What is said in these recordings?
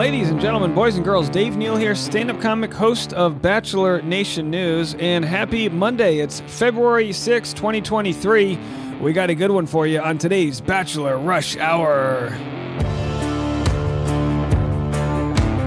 Ladies and gentlemen, boys and girls, Dave Neal here, stand up comic, host of Bachelor Nation News, and happy Monday. It's February 6, 2023. We got a good one for you on today's Bachelor Rush Hour.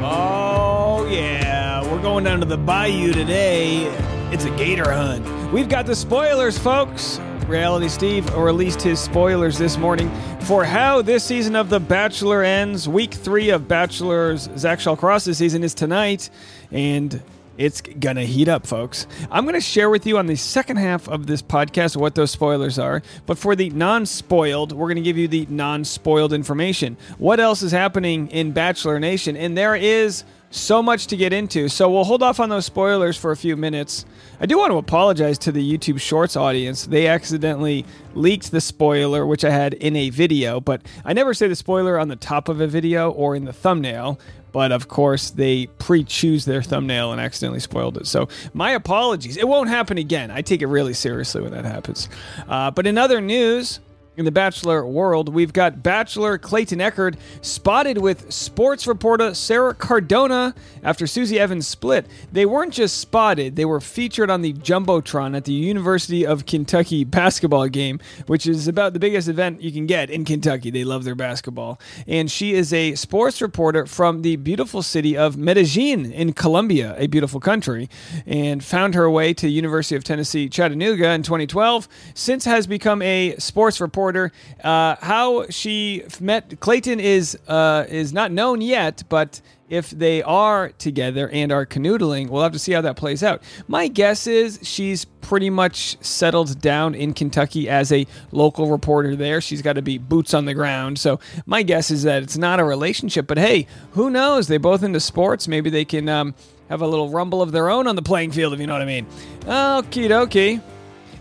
Oh, yeah, we're going down to the bayou today. It's a gator hunt. We've got the spoilers, folks. Reality Steve released his spoilers this morning for how this season of The Bachelor ends. Week three of Bachelor's Zach Shallcross's season is tonight, and it's gonna heat up, folks. I'm gonna share with you on the second half of this podcast what those spoilers are. But for the non spoiled, we're gonna give you the non spoiled information. What else is happening in Bachelor Nation? And there is so much to get into. So we'll hold off on those spoilers for a few minutes. I do want to apologize to the YouTube Shorts audience. They accidentally leaked the spoiler, which I had in a video, but I never say the spoiler on the top of a video or in the thumbnail. But of course, they pre choose their thumbnail and accidentally spoiled it. So, my apologies. It won't happen again. I take it really seriously when that happens. Uh, but in other news, in the Bachelor world, we've got Bachelor Clayton Echard spotted with sports reporter Sarah Cardona after Susie Evans split. They weren't just spotted, they were featured on the Jumbotron at the University of Kentucky basketball game, which is about the biggest event you can get in Kentucky. They love their basketball. And she is a sports reporter from the beautiful city of Medellin in Colombia, a beautiful country, and found her way to University of Tennessee Chattanooga in 2012. Since has become a sports reporter reporter. Uh, how she met Clayton is uh, is not known yet, but if they are together and are canoodling, we'll have to see how that plays out. My guess is she's pretty much settled down in Kentucky as a local reporter there. She's got to be boots on the ground. So my guess is that it's not a relationship, but hey, who knows? They're both into sports. Maybe they can um, have a little rumble of their own on the playing field, if you know what I mean. Okie dokie.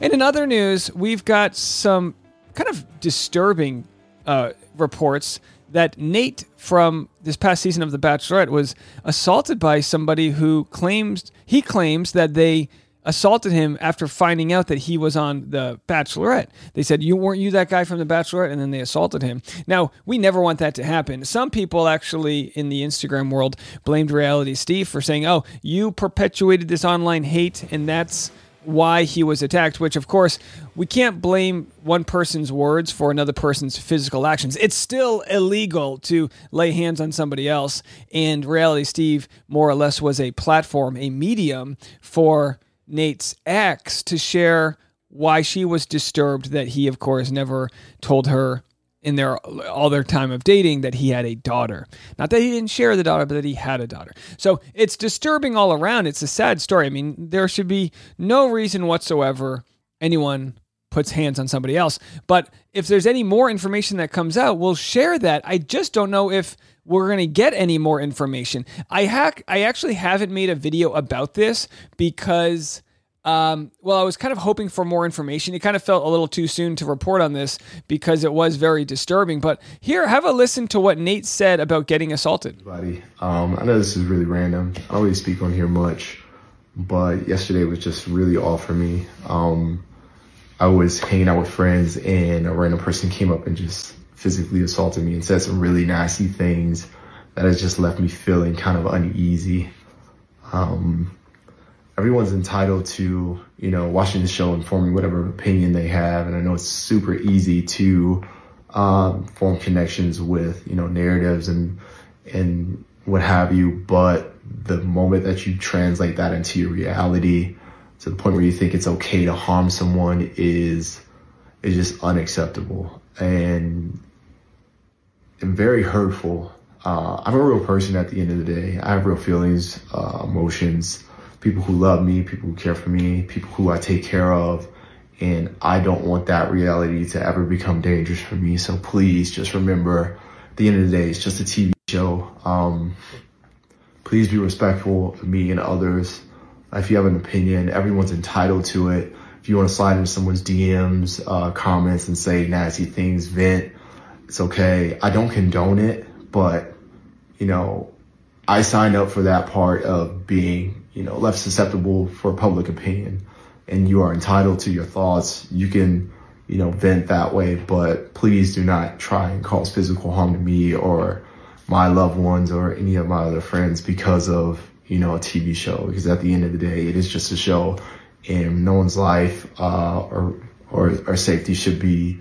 And in other news, we've got some kind of disturbing uh, reports that Nate from this past season of The Bachelorette was assaulted by somebody who claims he claims that they assaulted him after finding out that he was on The Bachelorette. They said, "You weren't you that guy from The Bachelorette?" and then they assaulted him. Now, we never want that to happen. Some people actually in the Instagram world blamed Reality Steve for saying, "Oh, you perpetuated this online hate and that's why he was attacked, which of course we can't blame one person's words for another person's physical actions. It's still illegal to lay hands on somebody else. And Reality Steve more or less was a platform, a medium for Nate's ex to share why she was disturbed that he, of course, never told her in their all their time of dating that he had a daughter. Not that he didn't share the daughter, but that he had a daughter. So it's disturbing all around. It's a sad story. I mean, there should be no reason whatsoever anyone puts hands on somebody else. But if there's any more information that comes out, we'll share that. I just don't know if we're going to get any more information. I hack I actually haven't made a video about this because um, well, I was kind of hoping for more information. It kind of felt a little too soon to report on this because it was very disturbing. But here, have a listen to what Nate said about getting assaulted. Buddy, um, I know this is really random. I don't really speak on here much, but yesterday was just really off for me. Um, I was hanging out with friends, and a random person came up and just physically assaulted me and said some really nasty things that has just left me feeling kind of uneasy. Um, everyone's entitled to, you know, watching the show and forming whatever opinion they have. And I know it's super easy to um, form connections with, you know, narratives and and what have you. But the moment that you translate that into your reality to the point where you think it's okay to harm someone is is just unacceptable and and very hurtful. Uh, I'm a real person at the end of the day. I have real feelings, uh, emotions people who love me, people who care for me, people who I take care of. And I don't want that reality to ever become dangerous for me. So please just remember at the end of the day, it's just a TV show. Um, please be respectful of me and others. If you have an opinion, everyone's entitled to it. If you want to slide into someone's DMs, uh, comments and say nasty things, vent, it's okay. I don't condone it, but you know, I signed up for that part of being you know, left susceptible for public opinion and you are entitled to your thoughts. You can, you know, vent that way, but please do not try and cause physical harm to me or my loved ones or any of my other friends because of you know a TV show. Because at the end of the day, it is just a show, and no one's life uh, or or or safety should be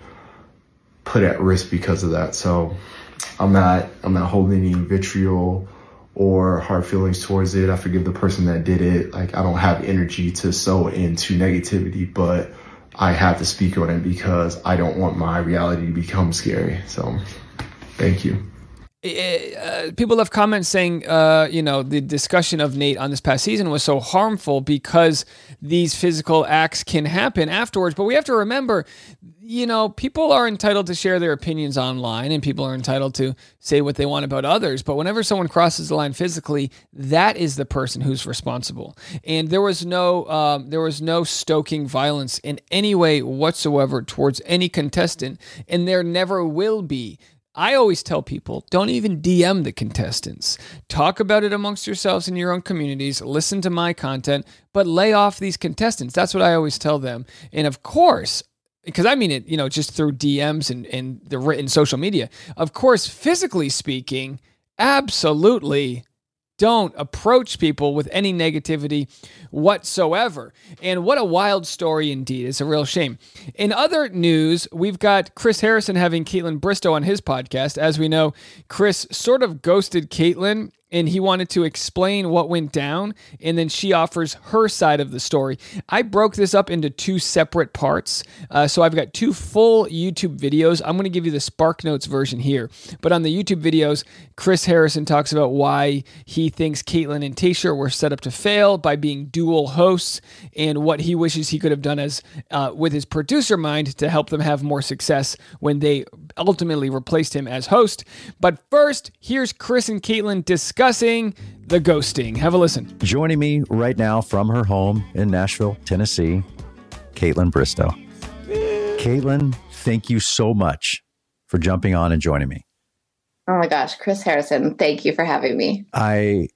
put at risk because of that. So I'm not I'm not holding any vitriol or hard feelings towards it. I forgive the person that did it. Like I don't have energy to sow into negativity, but I have to speak on it because I don't want my reality to become scary. So thank you. Uh, people have comments saying, uh, you know, the discussion of Nate on this past season was so harmful because these physical acts can happen afterwards. But we have to remember, you know, people are entitled to share their opinions online and people are entitled to say what they want about others. But whenever someone crosses the line physically, that is the person who's responsible. And there was no, um, there was no stoking violence in any way whatsoever towards any contestant, and there never will be. I always tell people don't even DM the contestants. Talk about it amongst yourselves in your own communities. Listen to my content, but lay off these contestants. That's what I always tell them. And of course, because I mean it, you know, just through DMs and, and the written social media. Of course, physically speaking, absolutely don't approach people with any negativity whatsoever. And what a wild story indeed. It's a real shame. In other news, we've got Chris Harrison having Kaitlyn Bristowe on his podcast. As we know, Chris sort of ghosted Kaitlyn and he wanted to explain what went down and then she offers her side of the story. I broke this up into two separate parts uh, so i've got two full youtube videos. I'm going to give you the spark notes version here but on the youtube videos chris harrison talks about why he thinks kaitlyn and tayshia were set up to fail by being dual hosts and what he wishes he could have done as uh, with his producer mind to help them have more success when they ultimately replaced him as host. But first here's chris and kaitlyn discussing discussing the ghosting. Have a listen. Joining me right now from her home in Nashville, Tennessee, Kaitlyn Bristowe. Kaitlyn, thank you so much for jumping on and joining me. Oh my gosh, Chris Harrison, thank you for having me. I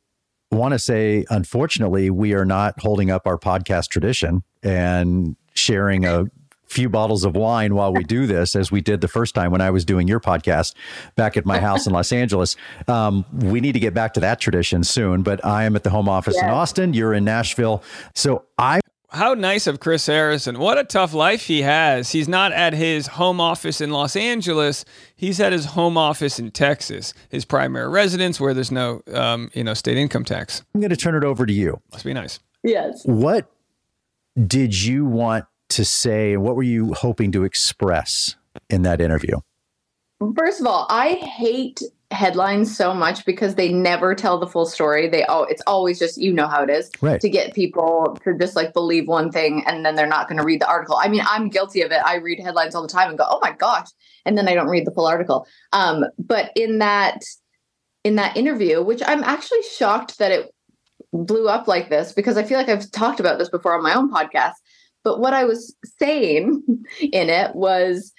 want to say, unfortunately, we are not holding up our podcast tradition and sharing a few bottles of wine while we do this, as we did the first time when I was doing your podcast back at my house in Los Angeles. Um, we need to get back to that tradition soon, but I am at the home office in Austin. You're in Nashville. So I. How nice of Chris Harrison. What a tough life he has. He's not at his home office in Los Angeles. He's at his home office in Texas, his primary residence where there's no, um, you know, state income tax. I'm going to turn it over to you. Must be nice. Yes. What did you want to say? and What were you hoping to express in that interview? First of all, I hate headlines so much because they never tell the full story. They all it's always just you know how it is right. to get people to just like believe one thing and then they're not going to read the article. I mean, I'm guilty of it. I read headlines all the time and go, "Oh my gosh," and then I don't read the full article. Um, but in that in that interview, which I'm actually shocked that it blew up like this because I feel like I've talked about this before on my own podcast. But what I was saying in it was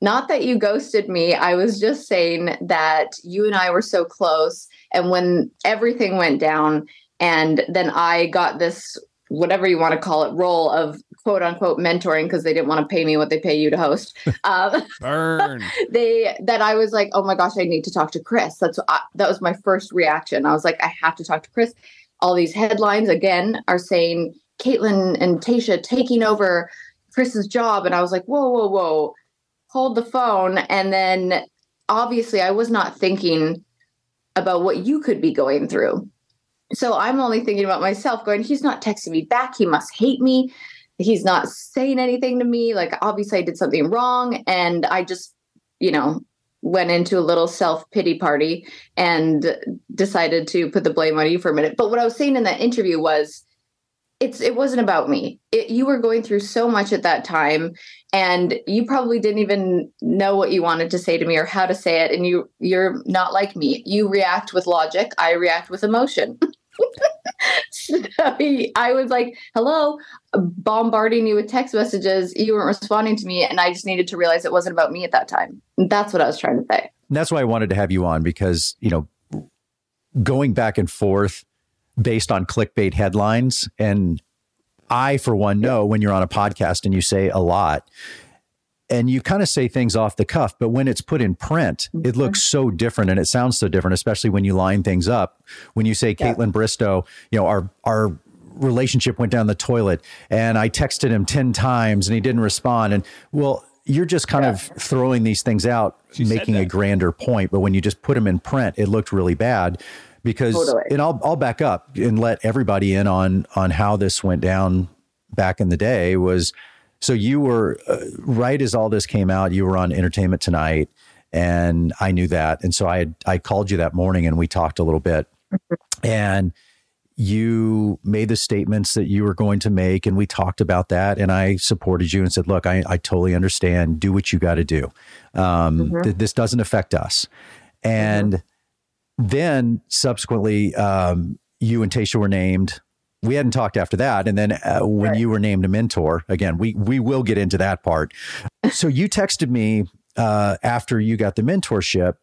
not that you ghosted me. I was just saying that you and I were so close. And when everything went down, and then I got this, whatever you want to call it, role of quote unquote mentoring because they didn't want to pay me what they pay you to host. Um, Burn. they that I was like, oh my gosh, I need to talk to Chris. That's I, that was my first reaction. I was like, I have to talk to Chris. All these headlines again are saying Kaitlyn and Tayshia taking over Chris's job. And I was like, whoa, whoa, whoa, hold the phone. And then obviously I was not thinking about what you could be going through. So I'm only thinking about myself, going, he's not texting me back. He must hate me. He's not saying anything to me. Like, obviously, I did something wrong. And I just, you know, went into a little self pity party and decided to put the blame on you for a minute. But what I was saying in that interview was, it's it wasn't about me. It, you were going through so much at that time, and you probably didn't even know what you wanted to say to me or how to say it. And you you're not like me. You react with logic. I react with emotion. so I was like, "Hello," bombarding you with text messages. You weren't responding to me, and I just needed to realize it wasn't about me at that time. That's what I was trying to say. And that's why I wanted to have you on because you know, going back and forth based on clickbait headlines. And I, for one, know when you're on a podcast and you say a lot, and you kind of say things off the cuff, but when it's put in print, it Mm-hmm. looks so different and it sounds so different, especially when you line things up. When you say Yeah. Kaitlyn Bristowe, you know, our our relationship went down the toilet and I texted him 10 times and he didn't respond. And well, you're just kind of throwing these things out, said making a grander point. But when you just put them in print, it looked really bad because, Totally. and I'll, I'll back up and let everybody in on, on how this went down back in the day was, so you were uh, right as all this came out, you were on Entertainment Tonight, and I knew that, and so I had, I called you that morning and we talked a little bit, and you made the statements that you were going to make, and we talked about that, and I supported you and said, look, I, I totally understand. Do what you got to do. Um, th- this doesn't affect us, and then subsequently, um, you and Tayshia were named. We hadn't talked after that. And then uh, when Right. you were named a mentor again we we will get into that part. So you texted me uh, after you got the mentorship.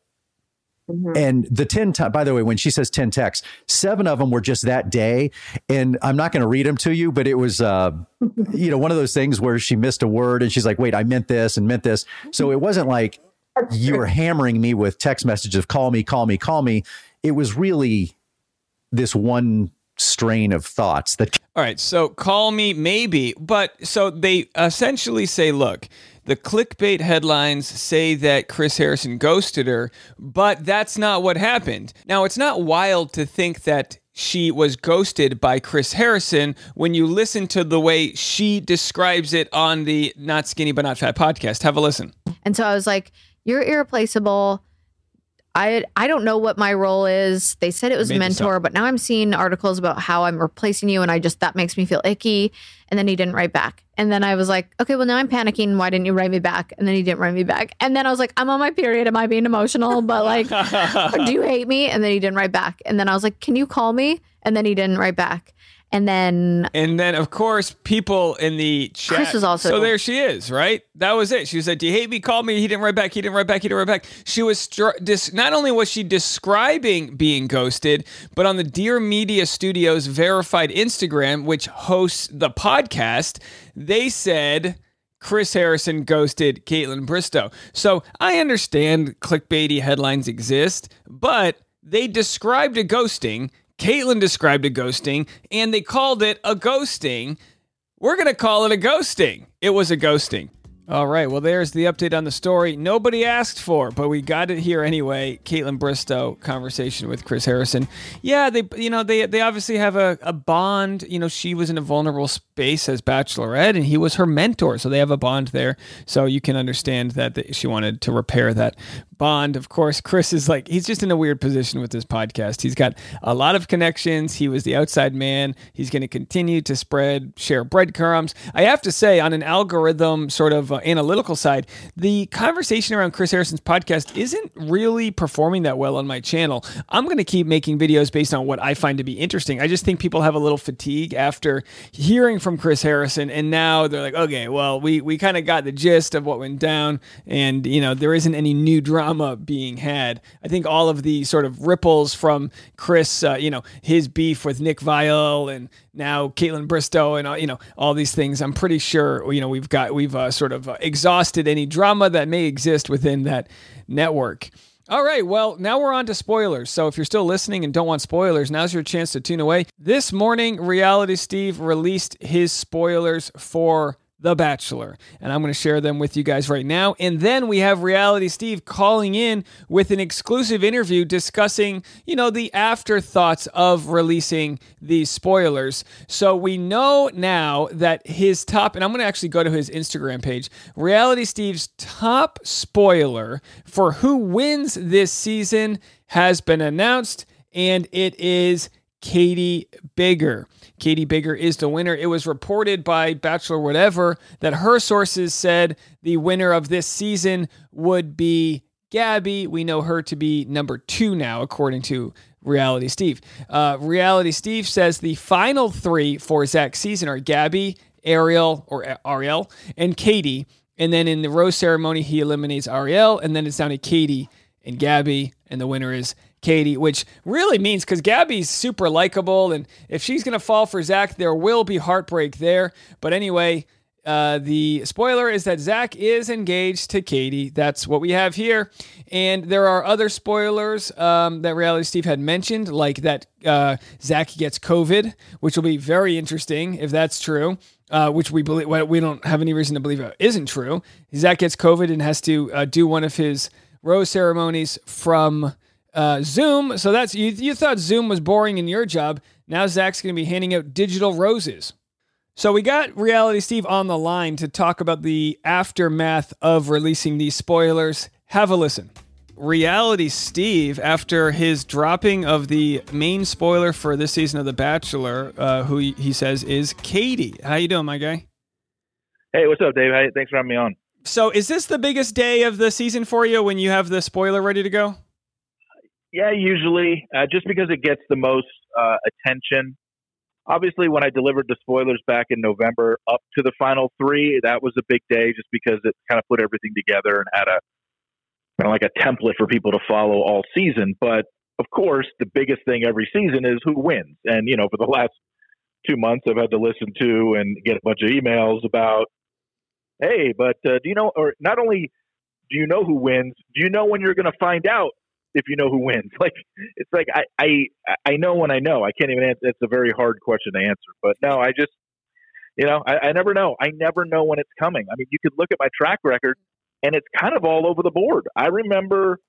Mhm. and the 10 ti- by the way when she says 10 texts seven of them were just that day. And i'm not going to read them to you but it was uh, you know one of those things where she missed a word and she's like wait i meant this and meant this. So it wasn't like you were hammering me with text messages of call me call me call me it was really this one strain of thoughts that All right, so call me maybe, but so they essentially say, look, the clickbait headlines say that Chris Harrison ghosted her, but that's not what happened. Now, it's not wild to think that she was ghosted by Chris Harrison when you listen to the way she describes it on the Not Skinny But Not Fat podcast. Have a listen. And so I was like, "You're irreplaceable." I I don't know what my role is. They said it was Made mentor, but now I'm seeing articles about how I'm replacing you, and I just that makes me feel icky. And then he didn't write back. And then I was like, okay, well now I'm panicking. Why didn't you write me back? And then he didn't write me back. And then I was like, I'm on my period. Am I being emotional? But like, do you hate me? And then he didn't write back. And then I was like, can you call me? And then he didn't write back. And then And then, of course, people in the chat. Chris was also- So there she is, right? That was it. She said, "Do you hate me? Call me." He didn't write back. He didn't write back. He didn't write back. She was dis- not only was she describing being ghosted, but on the Dear Media Studios verified Instagram, which hosts the podcast, they said. Chris Harrison ghosted Kaitlyn Bristowe. So I understand clickbaity headlines exist, but they described a ghosting. Kaitlyn described a ghosting, and they called it a ghosting. We're going to call it a ghosting. It was a ghosting. All right. Well, there's the update on the story. Nobody asked for, but we got it here anyway. Kaitlyn Bristowe conversation with Chris Harrison. Yeah, they you know they they obviously have a, a bond. You know, she was in a vulnerable space as Bachelorette, and he was her mentor, so they have a bond there. So you can understand that the, she wanted to repair that bond. Of course, Chris is like he's just in a weird position with this podcast. He's got a lot of connections. He was the outside man. He's going to continue to spread share breadcrumbs. I have to say, on an algorithm sort of uh, analytical side, the conversation around Chris Harrison's podcast isn't really performing that well on my channel. I'm going to keep making videos based on what I find to be interesting. I just think people have a little fatigue after hearing from Chris Harrison, and now they're like, okay, well, we we kind of got the gist of what went down, and you know there isn't any new drama being had. I think all of the sort of ripples from Chris, uh, you know, his beef with Nick Viall and now Kaitlyn Bristowe and you know all these things. I'm pretty sure you know we've got we've uh, sort of uh, exhausted any drama that may exist within that network. All right, well, now we're on to spoilers. So if you're still listening and don't want spoilers, now's your chance to tune away. This morning, Reality Steve released his spoilers for The Bachelor, and I'm going to share them with you guys right now. And then we have Reality Steve calling in with an exclusive interview discussing, you know, the afterthoughts of releasing these spoilers. So we know now that his top, and I'm going to actually go to his Instagram page, Reality Steve's top spoiler for who wins this season has been announced, and it is Kaity Biggar. Kaity Biggar is the winner. It was reported by Bachelor Whatever that her sources said the winner of this season would be Gabby. We know her to be number two now, according to Reality Steve. Uh, Reality Steve says the final three for Zach's season are Gabby, Ariel, or Ariel, and Katie. And then in the rose ceremony, he eliminates Ariel, and then it's down to Katie and Gabby, and the winner is Katie, which really means because Gabby's super likable, and if she's gonna fall for Zach, there will be heartbreak there. But anyway, Uh, the spoiler is that Zach is engaged to Katie. That's what we have here. And there are other spoilers um, that Reality Steve had mentioned, like that uh, Zach gets COVID, which will be very interesting if that's true. Uh, which we believe well, we don't have any reason to believe it isn't true. Zach gets COVID and has to uh, do one of his rose ceremonies from uh, Zoom. So that's you, you thought Zoom was boring in your job. Now Zach's going to be handing out digital roses. So we got Reality Steve on the line to talk about the aftermath of releasing these spoilers. Have a listen. Reality Steve, after his dropping of the main spoiler for this season of The Bachelor, uh, who he says is Katie. How you doing, my guy? Hey, what's up, Dave? Hey, thanks for having me on. So, is this the biggest day of the season for you when you have the spoiler ready to go? Yeah, usually, uh, just because it gets the most uh, attention. Obviously, when I delivered the spoilers back in November up to the final three, that was a big day just because it kind of put everything together and had a kind of like a template for people to follow all season. But of course, the biggest thing every season is who wins. And, you know, for the last two months, I've had to listen to and get a bunch of emails about, hey, but uh, do you know, or not only do you know who wins, do you know when you're going to find out if you know who wins. Like it's like I I I know when I know. I can't even answer. It's a very hard question to answer. But no, I just you know I, I never know. I never know when it's coming. I mean, you could look at my track record, and it's kind of all over the board. I remember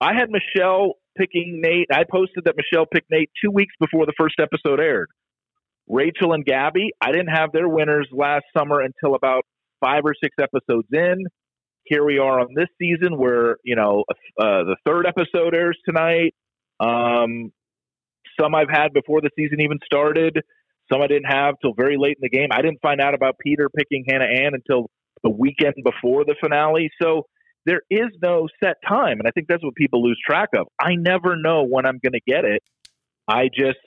I had Michelle picking Nate. I posted that Michelle picked Nate two weeks before the first episode aired. Rachel and Gabby, I didn't have their winners last summer until about five or six episodes in here we are on this season where you know uh, the third episode airs tonight. Um, some I've had before the season even started. Some I didn't have till very late in the game. I didn't find out about Peter picking Hannah Ann until the weekend before the finale. So there is no set time, and I think that's what people lose track of. I never know when I'm going to get it. I just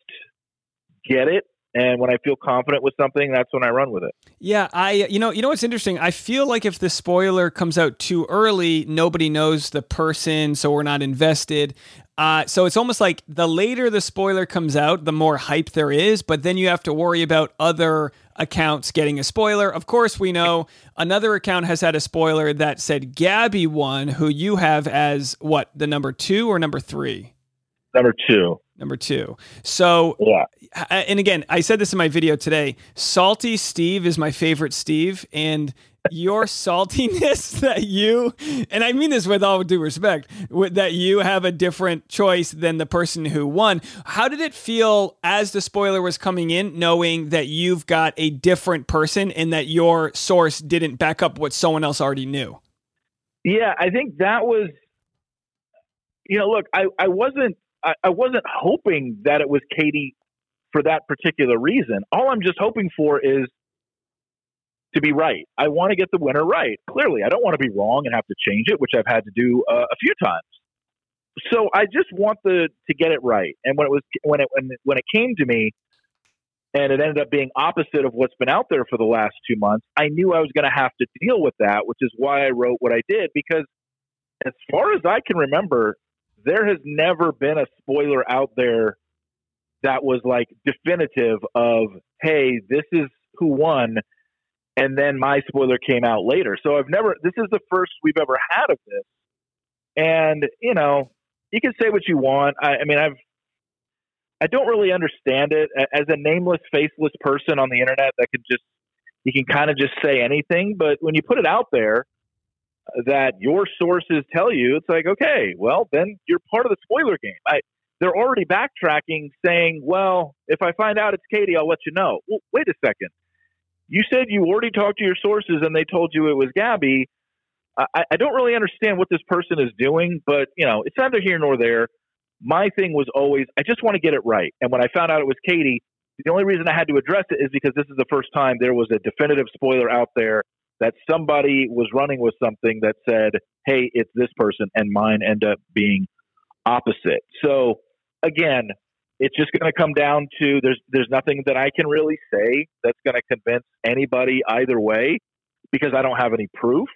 get it and when I feel confident with something, that's when I run with it. Yeah, I you know you know what's interesting. I feel like if the spoiler comes out too early, nobody knows the person, so we're not invested. Uh, so it's almost like the later the spoiler comes out, the more hype there is. But then you have to worry about other accounts getting a spoiler. Of course, we know another account has had a spoiler that said Gabby won, who you have as what the number two or number three? Number two number two. So, yeah. And again, I said this in my video today. Salty Steve is my favorite Steve, and your saltiness that you, and I mean this with all due respect, that you have a different choice than the person who won. How did it feel as the spoiler was coming in, knowing that you've got a different person and that your source didn't back up what someone else already knew? Yeah, I think that was, you know, look, I, I wasn't I, I wasn't hoping that it was Katie for that particular reason. All I'm just hoping for is to be right. I want to get the winner right. Clearly, I don't want to be wrong and have to change it, which I've had to do uh, a few times. So I just want the to get it right. And when it was when it when, when it came to me, and it ended up being opposite of what's been out there for the last two months, I knew I was going to have to deal with that, which is why I wrote what I did. Because as far as I can remember, there has never been a spoiler out there that was like definitive of, hey, this is who won. And then my spoiler came out later. So I've never, this is the first we've ever had of this. And, you know, you can say what you want. I, I mean, I've, I don't really understand it as a nameless, faceless person on the internet that can just, you can kind of just say anything. But when you put it out there, that your sources tell you, it's like, okay, well, then you're part of the spoiler game. I, they're already backtracking, saying, well, if I find out it's Katie, I'll let you know. Well, wait a second. You said you already talked to your sources and they told you it was Gabby. I, I don't really understand what this person is doing, but you know, it's neither here nor there. My thing was always, I just want to get it right. And when I found out it was Katie, the only reason I had to address it is because this is the first time there was a definitive spoiler out there that somebody was running with something that said, hey, it's this person, and mine end up being opposite. So again, it's just going to come down to there's there's nothing that I can really say that's going to convince anybody either way because I don't have any proof.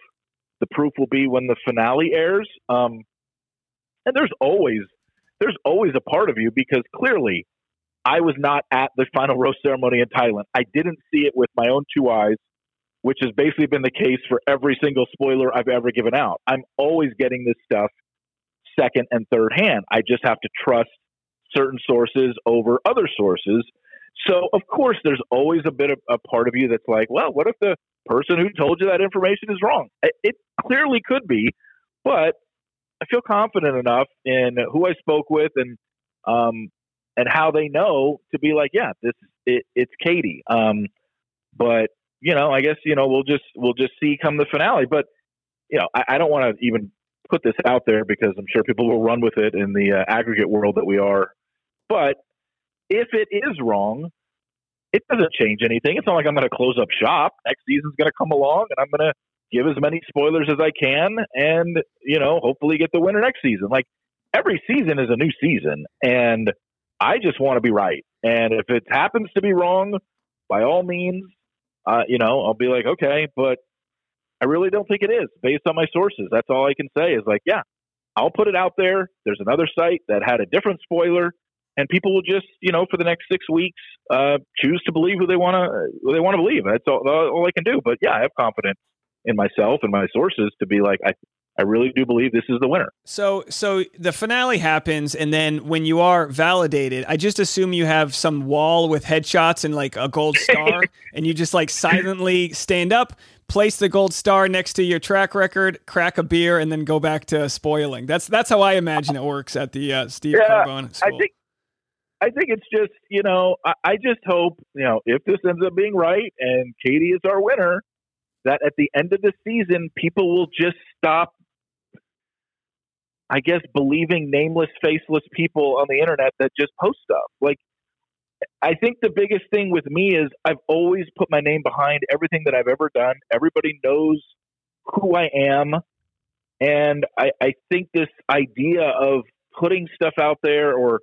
The proof will be when the finale airs. Um, and there's always there's always a part of you because clearly I was not at the final rose ceremony in Thailand. I didn't see it with my own two eyes which has basically been the case for every single spoiler I've ever given out. I'm always getting this stuff second and third hand. I just have to trust certain sources over other sources. So, of course, there's always a bit of a part of you that's like, well, what if the person who told you that information is wrong? It clearly could be, but I feel confident enough in who I spoke with and um, and how they know to be like, yeah, this it, it's Katie. Um, but you know, I guess you know we'll just we'll just see come the finale. But you know, I, I don't want to even put this out there because I'm sure people will run with it in the uh, aggregate world that we are. But if it is wrong, it doesn't change anything. It's not like I'm going to close up shop. Next season's going to come along, and I'm going to give as many spoilers as I can, and you know, hopefully get the winner next season. Like every season is a new season, and I just want to be right. And if it happens to be wrong, by all means, uh, you know, I'll be like, okay, but I really don't think it is based on my sources. That's all I can say is like, yeah, I'll put it out there. There's another site that had a different spoiler, and people will just, you know, for the next six weeks, uh, choose to believe who they want to they want to believe. That's all, all I can do. But yeah, I have confidence in myself and my sources to be like, I I really do believe this is the winner. So, so the finale happens, and then when you are validated, I just assume you have some wall with headshots and like a gold star, and you just like silently stand up, place the gold star next to your track record, crack a beer, and then go back to spoiling. That's that's how I imagine it works at the uh, Steve yeah, Carbone School. I think, I think it's just you know I, I just hope you know if this ends up being right and Katie is our winner, that at the end of the season people will just stop I guess, believing nameless, faceless people on the internet that just post stuff. Like, I think the biggest thing with me is I've always put my name behind everything that I've ever done. Everybody knows who I am. And I, I think this idea of putting stuff out there or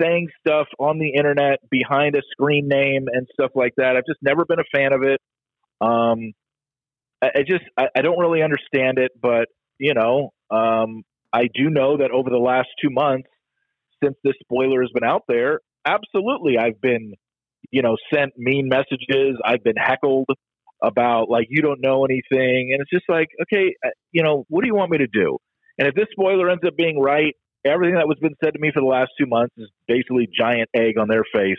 saying stuff on the internet behind a screen name and stuff like that, I've just never been a fan of it. Um, I, I just, I, I don't really understand it, but, you know, um, I do know that over the last two months, since this spoiler has been out there, absolutely, I've been, you know, sent mean messages. I've been heckled about like you don't know anything, and it's just like, okay, uh, you know, what do you want me to do? And if this spoiler ends up being right, everything that was been said to me for the last two months is basically giant egg on their face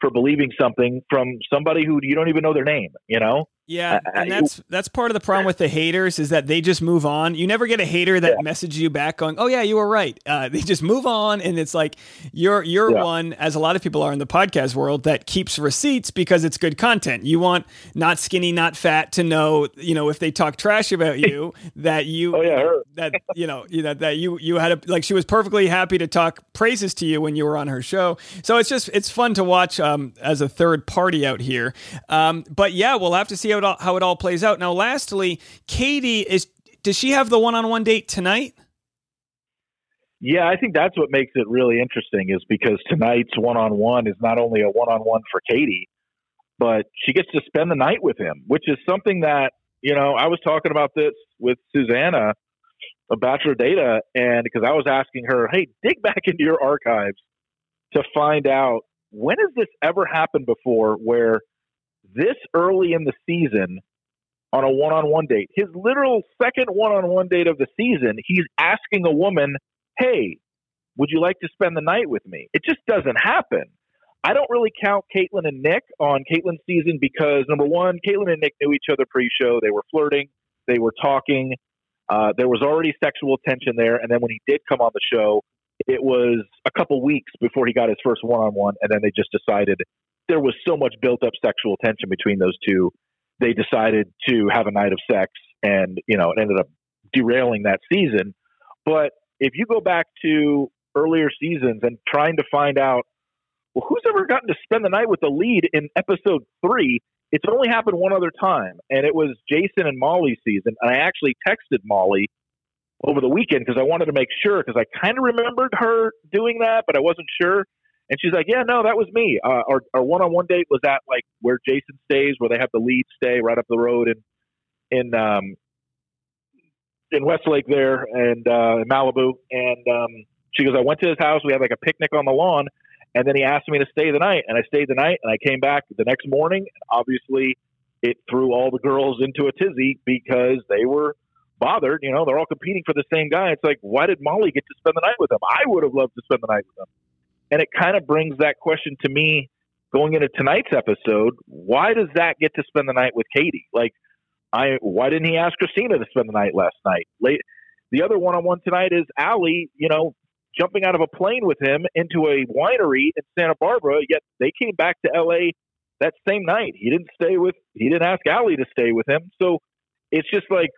for believing something from somebody who you don't even know their name. You know? Yeah, and that's that's part of the problem with the haters is that they just move on. You never get a hater that yeah. messages you back going, "Oh yeah, you were right." Uh, they just move on, and it's like you're you're yeah. one, as a lot of people are in the podcast world, that keeps receipts because it's good content. You want not skinny, not fat to know, you know, if they talk trash about you, that you, oh yeah, that you know, that that you you had a like she was perfectly happy to talk praises to you when you were on her show. So it's just it's fun to watch um, as a third party out here. Um, but yeah, we'll have to see how it all, how it all plays out. Now, lastly, Katie is does she have the one-on-one date tonight? Yeah, I think that's what makes it really interesting is because tonight's one-on-one is not only a one-on-one for Katie, but she gets to spend the night with him, which is something that you know I was talking about this with Suzana a Bachelor Data, and because I was asking her, hey, dig back into your archives to find out when has this ever happened before where this early in the season on a one on one date, his literal second one on one date of the season, he's asking a woman, Hey, would you like to spend the night with me? It just doesn't happen. I don't really count Kaitlyn and Nick on Kaitlyn's season because number one, Kaitlyn and Nick knew each other pre show. They were flirting, they were talking. Uh, there was already sexual tension there. And then when he did come on the show, it was a couple weeks before he got his first one on one. And then they just decided there was so much built up sexual tension between those two. They decided to have a night of sex, and you know, it ended up derailing that season. But if you go back to earlier seasons and trying to find out, well, who's ever gotten to spend the night with the lead in episode three? It's only happened one other time, and it was Jason and Molly's season. And I actually texted Molly over the weekend because I wanted to make sure because I kind of remembered her doing that, but I wasn't sure. And she's like, yeah, no, that was me. Uh, our our one on one date was at like where Jason stays, where they have the lead stay right up the road in in um, in Westlake there and uh, in Malibu. And um, she goes, I went to his house. We had like a picnic on the lawn, and then he asked me to stay the night, and I stayed the night, and I came back the next morning. And obviously, it threw all the girls into a tizzy because they were bothered. You know, they're all competing for the same guy. It's like, why did Molly get to spend the night with him? I would have loved to spend the night with him. And it kind of brings that question to me going into tonight's episode. Why does Zach get to spend the night with Katie? Like, I why didn't he ask Christina to spend the night last night? Late. The other one-on-one tonight is Allie. You know, jumping out of a plane with him into a winery in Santa Barbara. Yet they came back to L.A. that same night. He didn't stay with. He didn't ask Allie to stay with him. So it's just like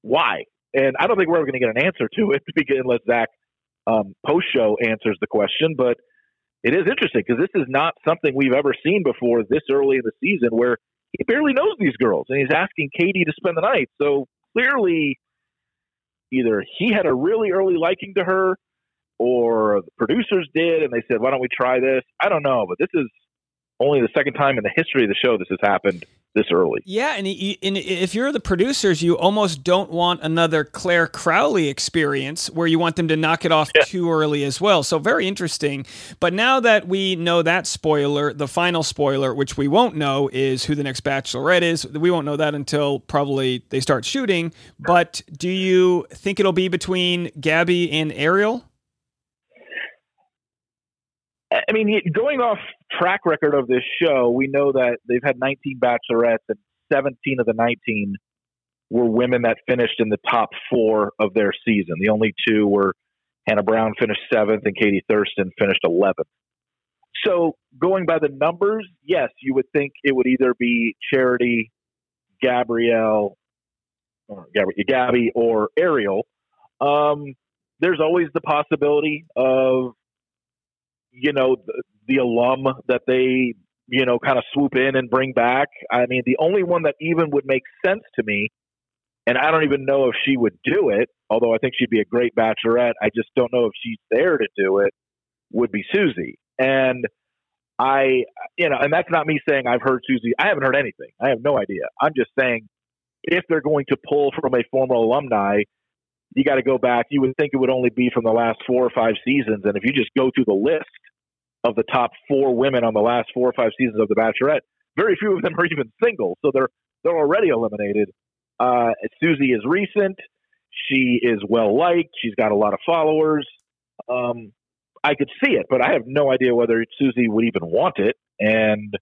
why? And I don't think we're ever going to get an answer to it unless Zach um, post show answers the question. But it is interesting because this is not something we've ever seen before this early in the season where he barely knows these girls and he's asking Katie to spend the night. So clearly, either he had a really early liking to her or the producers did and they said, why don't we try this? I don't know, but this is only the second time in the history of the show this has happened this early. Yeah, and, and, if you're the producers, you almost don't want another Clare Crawley experience where you want them to knock it off yeah. too early as well. So very interesting. But now that we know that spoiler, the final spoiler, which we won't know, is who the next Bachelorette is. We won't know that until probably they start shooting. But do you think it'll be between Gabby and Ariel? I mean, going off track record of this show, we know that they've had 19 bachelorettes and 17 of the 19 were women that finished in the top four of their season. The only two were Hannah Brown finished seventh and Katie Thurston finished 11th. So going by the numbers, yes, you would think it would either be Charity, Gabrielle, or Gabby, Gabby or Ariel. Um, there's always the possibility of you know, the, alum that they, you know, kind of swoop in and bring back. I mean, the only one that even would make sense to me, and I don't even know if she would do it, although I think she'd be a great bachelorette. I just don't know if she's there to do it, would be Susie. And I, you know, and that's not me saying I've heard Susie. I haven't heard anything. I have no idea. I'm just saying if they're going to pull from a former alumni, you got to go back. You would think it would only be from the last four or five seasons. And if you just go through the list of the top four women on the last four or five seasons of The Bachelorette, very few of them are even single. So they're they're already eliminated. Uh, Susie is recent. She is well liked. She's got a lot of followers. Um, I could see it, but I have no idea whether Susie would even want it. And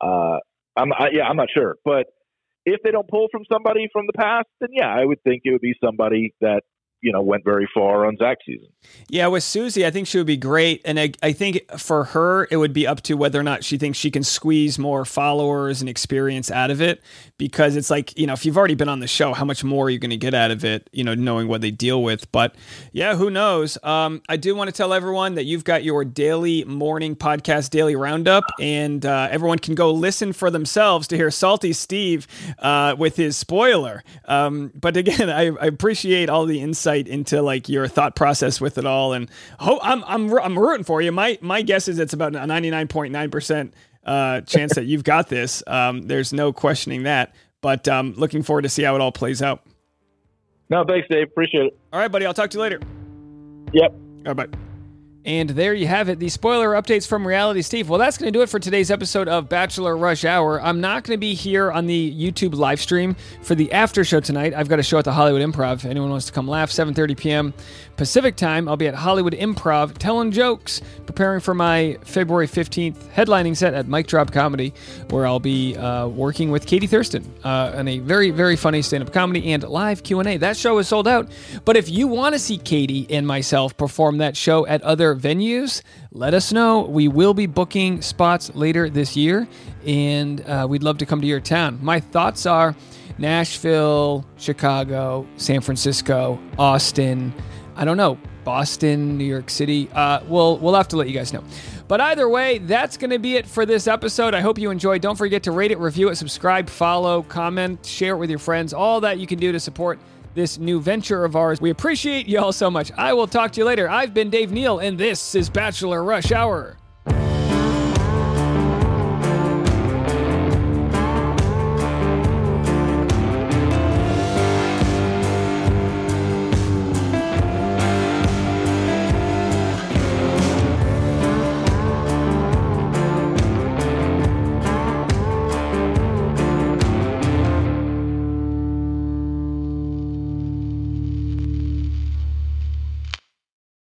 uh, I'm I, yeah, I'm not sure. But if they don't pull from somebody from the past, then yeah, I would think it would be somebody that you know went very far on Zach's season. Yeah, with Susie, I think she would be great, and I, I think for her it would be up to whether or not she thinks she can squeeze more followers and experience out of it. Because it's like you know, if you've already been on the show, how much more are you going to get out of it? You know, knowing what they deal with. But yeah, who knows? Um, I do want to tell everyone that you've got your daily morning podcast, daily roundup, and uh, everyone can go listen for themselves to hear Salty Steve uh, with his spoiler. Um, but again, I, I appreciate all the insight insight into like your thought process with it all. And ho- I'm I'm I'm rooting for you. My my guess is it's about a 99.9 percent uh, chance that you've got this. Um, there's no questioning that. But um, looking forward to see how it all plays out. No, thanks, Dave. Appreciate it. All right, buddy. I'll talk to you later. Yep. All right, bye. And there you have it, the spoiler updates from Reality Steve. Well, that's going to do it for today's episode of Bachelor Rush Hour. I'm not going to be here on the YouTube live stream for the after show tonight. I've got a show at the Hollywood Improv. If anyone wants to come laugh, 7:30 p.m. Pacific time. I'll be at Hollywood Improv telling jokes, preparing for my February 15th headlining set at Mic Drop Comedy, where I'll be uh, working with Katie Thurston uh, on a very, very funny stand-up comedy and live Q&A. That show is sold out. But if you want to see Katie and myself perform that show at other venues, let us know. We will be booking spots later this year, and uh, we'd love to come to your town. My thoughts are Nashville, Chicago, San Francisco, Austin. I don't know, Boston, New York City. Uh, we'll we'll have to let you guys know. But either way, that's going to be it for this episode. I hope you enjoyed. Don't forget to rate it, review it, subscribe, follow, comment, share it with your friends. All that you can do to support this new venture of ours. We appreciate you all so much. I will talk to you later. I've been Dave Neal, and this is Bachelor Rush Hour.